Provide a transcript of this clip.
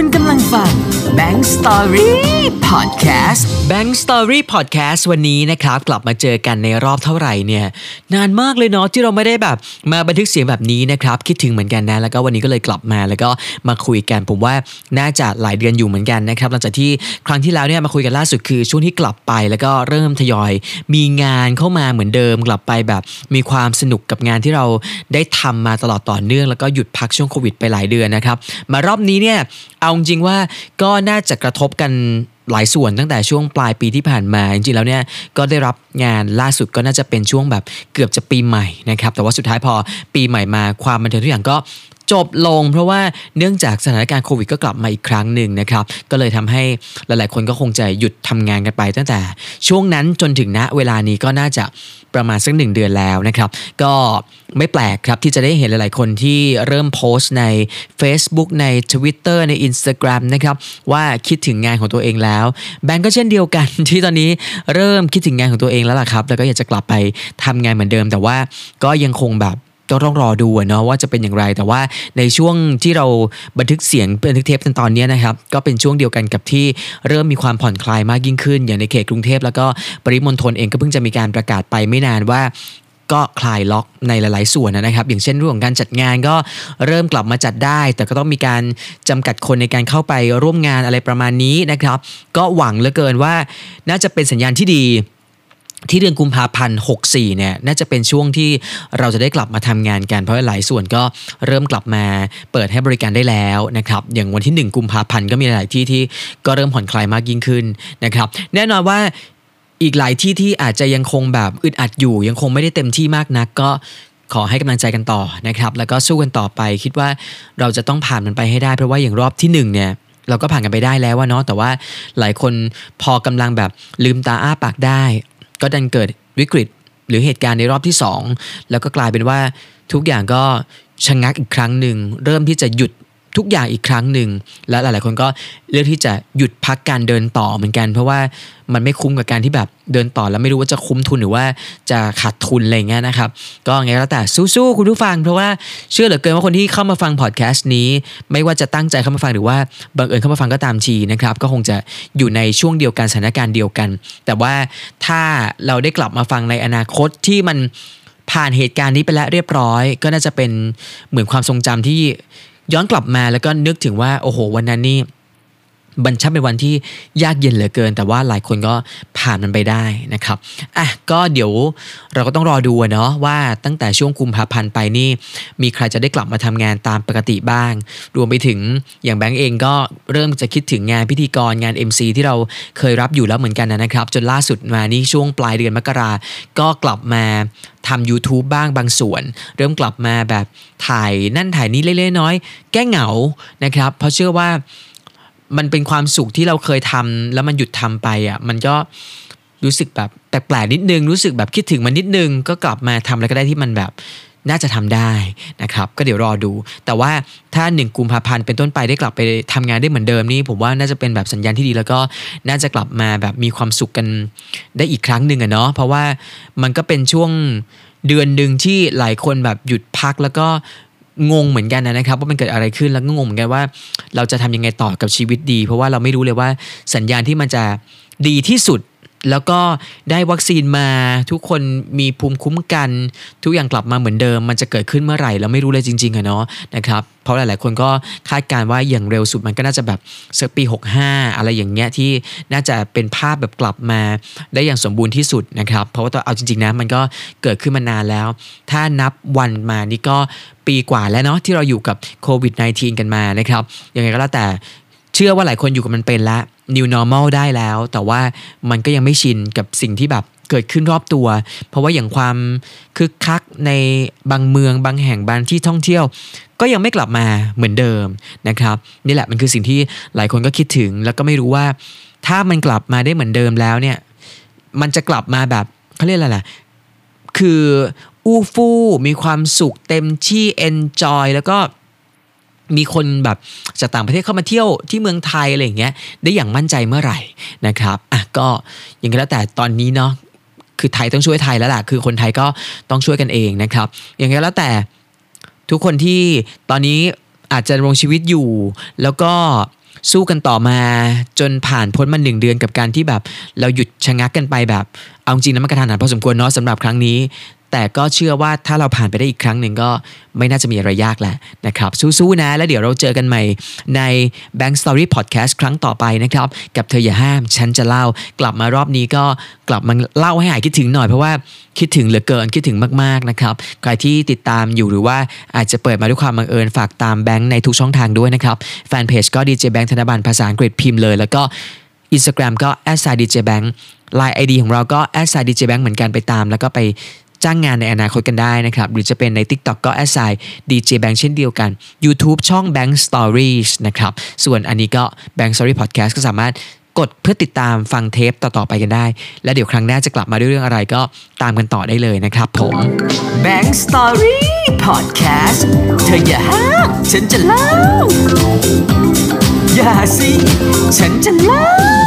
คุณกำลังฟัง Bank Story Podcast Bank Story Podcast วันนี้นะครับ กลับมาเจอกันในรอบเท่าไหร่เนี่ย นานมากเลยเนาะที่เราไม่ได้แบบ มาบันทึกเสียงแบบนี้นะครับ คิดถึงเหมือนกันนะ แล้วก็วันนี้ก็เลยกลับมาแล้วก็มาคุยกัน ผมว่าน่าจะหลายเดือนอยู่เหมือนกันนะครับหลังจากที่ครั้งที่แล้วเนี่ยมาคุยกันล่าสุดคือช่วงที่กลับไปแล้วก็เริ่มทยอย มีงานเข้ามาเหมือนเดิม กลับไปแบบ มีความสนุกกับงานที่เราได้ทำมาตลอดต่อเนื่อง แล้วก็หยุดพักช่วงโควิดไปหลายเดือนนะครับมารอบนี้เนี่ยเอาจริงว่าก็น่าจะกระทบกัน หลายส่วนตั้งแต่ช่วงปลายปีที่ผ่านมาจริงๆแล้วเนี่ยก็ได้รับงานล่าสุดก็น่าจะเป็นช่วงแบบเกือบจะปีใหม่นะครับแต่ว่าสุดท้ายพอปีใหม่มาความบันเทิงทุกอย่างก็ จบลง เพราะว่าเนื่องจากสถานการณ์โควิดก็กลับมาอีกครั้งหนึ่งนะครับ ก็เลยทำให้หลายๆ คนก็คงจะหยุดทำงานกันไป ตั้งแต่ช่วงนั้นจนถึงณเวลานี้ก็น่าจะประมาณสักหนึ่งเดือนแล้วนะครับ ก็ไม่แปลกครับที่จะได้เห็นหลายๆ คนที่เริ่มโพสต์ใน Facebook ใน Twitter ใน Instagram นะครับ ว่าคิดถึงงานของตัวเองแล้ว แบงก์ก็เช่นเดียวกันที่ตอนนี้เริ่มคิดถึงงานของตัวเองแล้วล่ะครับ แล้วก็อยากจะกลับไปทำงานเหมือนเดิม แต่ว่าก็ยังคงแบบ ต้องรอดูเนาะว่าจะเป็นอย่างไร แต่ว่าในช่วงที่เราบันทึกเสียงบันทึกเทปตอนนี้นะครับก็เป็นช่วงเดียวกันกับที่เริ่มมีความผ่อนคลายมากยิ่งขึ้น อย่างในเขตกรุงเทพแล้วก็ปริมณฑลเองก็เพิ่งจะมีการประกาศไปไม่นานว่าก็คลายล็อกในหลาย ๆ ส่วนนะครับ อย่างเช่นเรื่องของการจัดงานก็เริ่มกลับมาจัดได้ แต่ก็ต้องมีการจำกัดคนในการเข้าไปร่วมงานอะไรประมาณนี้นะครับ ก็หวังเหลือเกินว่าน่าจะเป็นสัญญาณที่ดี ที่เดือนกุมภาพันธ์64เนี่ยน่าจะเป็นช่วงที่เราจะได้กลับมาทำงานกันเพราะหลายส่วนก็เริ่มกลับมาเปิดให้บริการได้แล้วนะครับอย่างวันที่ 1 กุมภาพันธ์ก็มีหลายที่ที่ก็เริ่มผ่อนคลายมากยิ่งขึ้นนะครับ แน่นอนว่าอีกหลายที่ที่อาจจะยังคงแบบอึดอัดอยู่ ยังคงไม่ได้เต็มที่มากนักก็ขอให้กำลังใจกันต่อนะครับ แล้วก็สู้กันต่อไปคิดว่าเราจะต้องผ่านมันไปให้ได้เพราะว่าอย่างรอบที่1เนี่ยเราก็ผ่านกันไปได้แล้วว่าเนาะแต่ว่าหลายคนพอกำลังแบบลืมตาอ้าปากได้ ก็ดันเกิดวิกฤตหรือเหตุการณ์ในรอบที่ 2 แล้วก็กลายเป็นว่าทุกอย่างก็ชะงักอีกครั้งหนึ่ง เริ่มที่จะหยุด ทุกอย่างอีกครั้งหนึ่ง และหลายๆ คนก็เลือกที่จะหยุดพักการเดินต่อเหมือนกัน เพราะว่ามันไม่คุ้มกับการที่แบบเดินต่อแล้วไม่รู้ว่าจะคุ้มทุนหรือว่าจะขาดทุนอะไรเงี้ยนะครับ ก็ไงก็แล้วแต่สู้ๆคุณผู้ฟัง เพราะว่าเชื่อเหลือเกินว่าคนที่เข้ามาฟังพอดแคสต์นี้ ไม่ว่าจะตั้งใจเข้ามาฟังหรือว่าบังเอิญเข้ามาฟังก็ตามทีนะครับ ก็คงจะอยู่ในช่วงเดียวกันสถานการณ์เดียวกัน แต่ว่าถ้าเราได้กลับมาฟังในอนาคตที่มันผ่านเหตุการณ์นี้ไปแล้วเรียบร้อย ก็น่าจะเป็นเหมือนความทรงจำที่ ย้อนกลับมาแล้วก็นึกถึงว่าโอ้โหวันนั้นนี่ บันช่างเป็นวันที่ยากเย็นเหลือเกิน แต่ว่าหลายคนก็ผ่านมันไปได้นะครับอะก็เดี๋ยวเราก็ต้องรอดูเนาะว่าตั้งแต่ช่วงกุมภาพันธ์ไปนี่ มีใครจะได้กลับมาทำงานตามปกติบ้าง รวมไปถึงอย่างแบงก์เองก็เริ่มจะคิดถึงงานพิธีกรงาน MC ที่เราเคยรับอยู่แล้วเหมือนกันนะครับ จนล่าสุดมานี่ช่วงปลายเดือนมกราก็กลับมาทำ YouTube บ้างบางส่วน เริ่มกลับมาแบบถ่ายนั่นถ่ายนี้เล็กๆน้อยๆแก้เหงานะครับ เพราะเชื่อว่า มันเป็นความสุขที่เราเคยทำแล้วมันหยุดทำไปอะมันก็รู้สึกแบบแปลกๆนิดนึงรู้สึกแบบคิดถึงมันนิดนึงก็กลับมาทำอะไรก็ได้ที่มันแบบน่าจะทำได้นะครับ ก็เดี๋ยวรอดู แต่ว่าถ้าหนึ่งกุมภาพันธ์เป็นต้นไปได้กลับไปทำงานได้เหมือนเดิมนี่ผมว่าน่าจะเป็นแบบสัญญาณที่ดี แล้วก็น่าจะกลับมาแบบมีความสุขกันได้อีกครั้งหนึ่งอะเนาะเพราะว่ามันก็เป็นช่วงเดือนหนึ่งที่หลายคนแบบหยุดพักแล้วก็ งงเหมือนกันนะครับ ว่ามันเกิดอะไรขึ้นแล้วก็งงเหมือนกันว่า เราจะทำยังไงต่อกับชีวิตดี เพราะว่าเราไม่รู้เลยว่าสัญญาณที่มันจะดีที่สุด แล้วก็ได้วัคซีนมาทุกคนมีภูมิคุ้มกัน ทุกอย่างกลับมาเหมือนเดิม มันจะเกิดขึ้นเมื่อไหร่เราไม่รู้เลยจริงๆอะเนาะนะครับ เพราะหลาย ๆ คนก็คาดการว่าอย่างเร็วสุดมันก็น่าจะแบบสักปี 65 อะไรอย่างเงี้ยที่น่าจะเป็นภาพแบบกลับมาได้อย่างสมบูรณ์ที่สุดนะครับ เพราะว่าตัวเอาจริง ๆ นะมันก็เกิดขึ้นมานานแล้ว ถ้านับวันมานี่ก็ปีกว่าแล้วเนาะที่เราอยู่กับโควิด -19 กันมานะครับยังไงก็แล้วแต่เชื่อว่าหลายคนอยู่กับมันเป็นแล้ว new normal ได้แล้ว แต่ว่ามันก็ยังไม่ชินกับสิ่งที่แบบ เกิดขึ้นรอบตัว เพราะว่าอย่างความคึกคักในบางเมืองบางแห่งบางที่ท่องเที่ยว ก็ยังไม่กลับมาเหมือนเดิมนะครับนี่แหละมันคือสิ่งที่หลายคนก็คิดถึง แล้วก็ไม่รู้ว่าถ้ามันกลับมาได้เหมือนเดิมแล้วเนี่ยมันจะกลับมาแบบเขาเรียกอะไรล่ะคืออู้ฟู่มีความสุขเต็มที่ enjoy แล้วก็มีคนแบบจากต่างประเทศเข้ามาเที่ยวที่เมืองไทยอะไรอย่างเงี้ยได้อย่างมั่นใจเมื่อไหร่นะครับอะก็อย่างไรแล้วแต่ตอนนี้เนาะ คือไทยต้องช่วยไทยแล้วล่ะคือคนไทยก็ต้องช่วยกันเองนะครับ อย่างไรแล้วแต่ทุกคนที่ตอนนี้อาจจะดำรงชีวิตอยู่ แล้วก็สู้กันต่อมาจนผ่านพ้นมาหนึ่งเดือนกับการที่แบบ เราหยุดชะงักกันไปแบบ เอาจริงนะมันกระทันหันพอสมควรเนาะสำหรับครั้งนี้ แต่ก็เชื่อว่าถ้าเราผ่านไปได้อีกครั้งหนึ่งก็ไม่น่าจะมีอะไรยากแหละนะครับสู้ๆนะ แล้วเดี๋ยวเราเจอกันใหม่ใน Bank Story Podcast ครั้งต่อไปนะครับ กับเธออย่าห้ามฉันจะเล่ากลับมารอบนี้ก็กลับมาเล่าให้หายคิดถึงหน่อยเพราะว่าคิดถึงเหลือเกินคิดถึงมากๆนะครับใครที่ติดตามอยู่หรือว่าอาจจะเปิดมาด้วยความบังเอิญฝากตามแบงค์ในทุกช่องทางด้วยนะครับแฟนเพจก็ดีเจแบงค์ธนบัตรภาษาอังกฤษพิมพ์เลย แล้วก็ Instagram ก็ s i d j bank Line ID ของเราก็ s i d j bank เหมือนกันไปตาม แล้วก็ไป จ้างงานในอนาคตกันได้นะครับ หรือจะเป็นใน TikTok ก็ s i dj bank เช่นเดียวกัน YouTube ช่อง Bank Stories นะครับ ส่วนอันนี้ก็ Bank Story Podcast ก็สามารถกดเพื่อติดตามฟังเทปต่อ ๆ ไปกันได้ และเดี๋ยวครั้งหน้าจะกลับมาด้วยเรื่องอะไรก็ตามกันต่อได้เลยนะครับผม Bank Story Podcast เธออย่าห้ามฉันจะเล่า อย่าสิ ฉันจะเล่า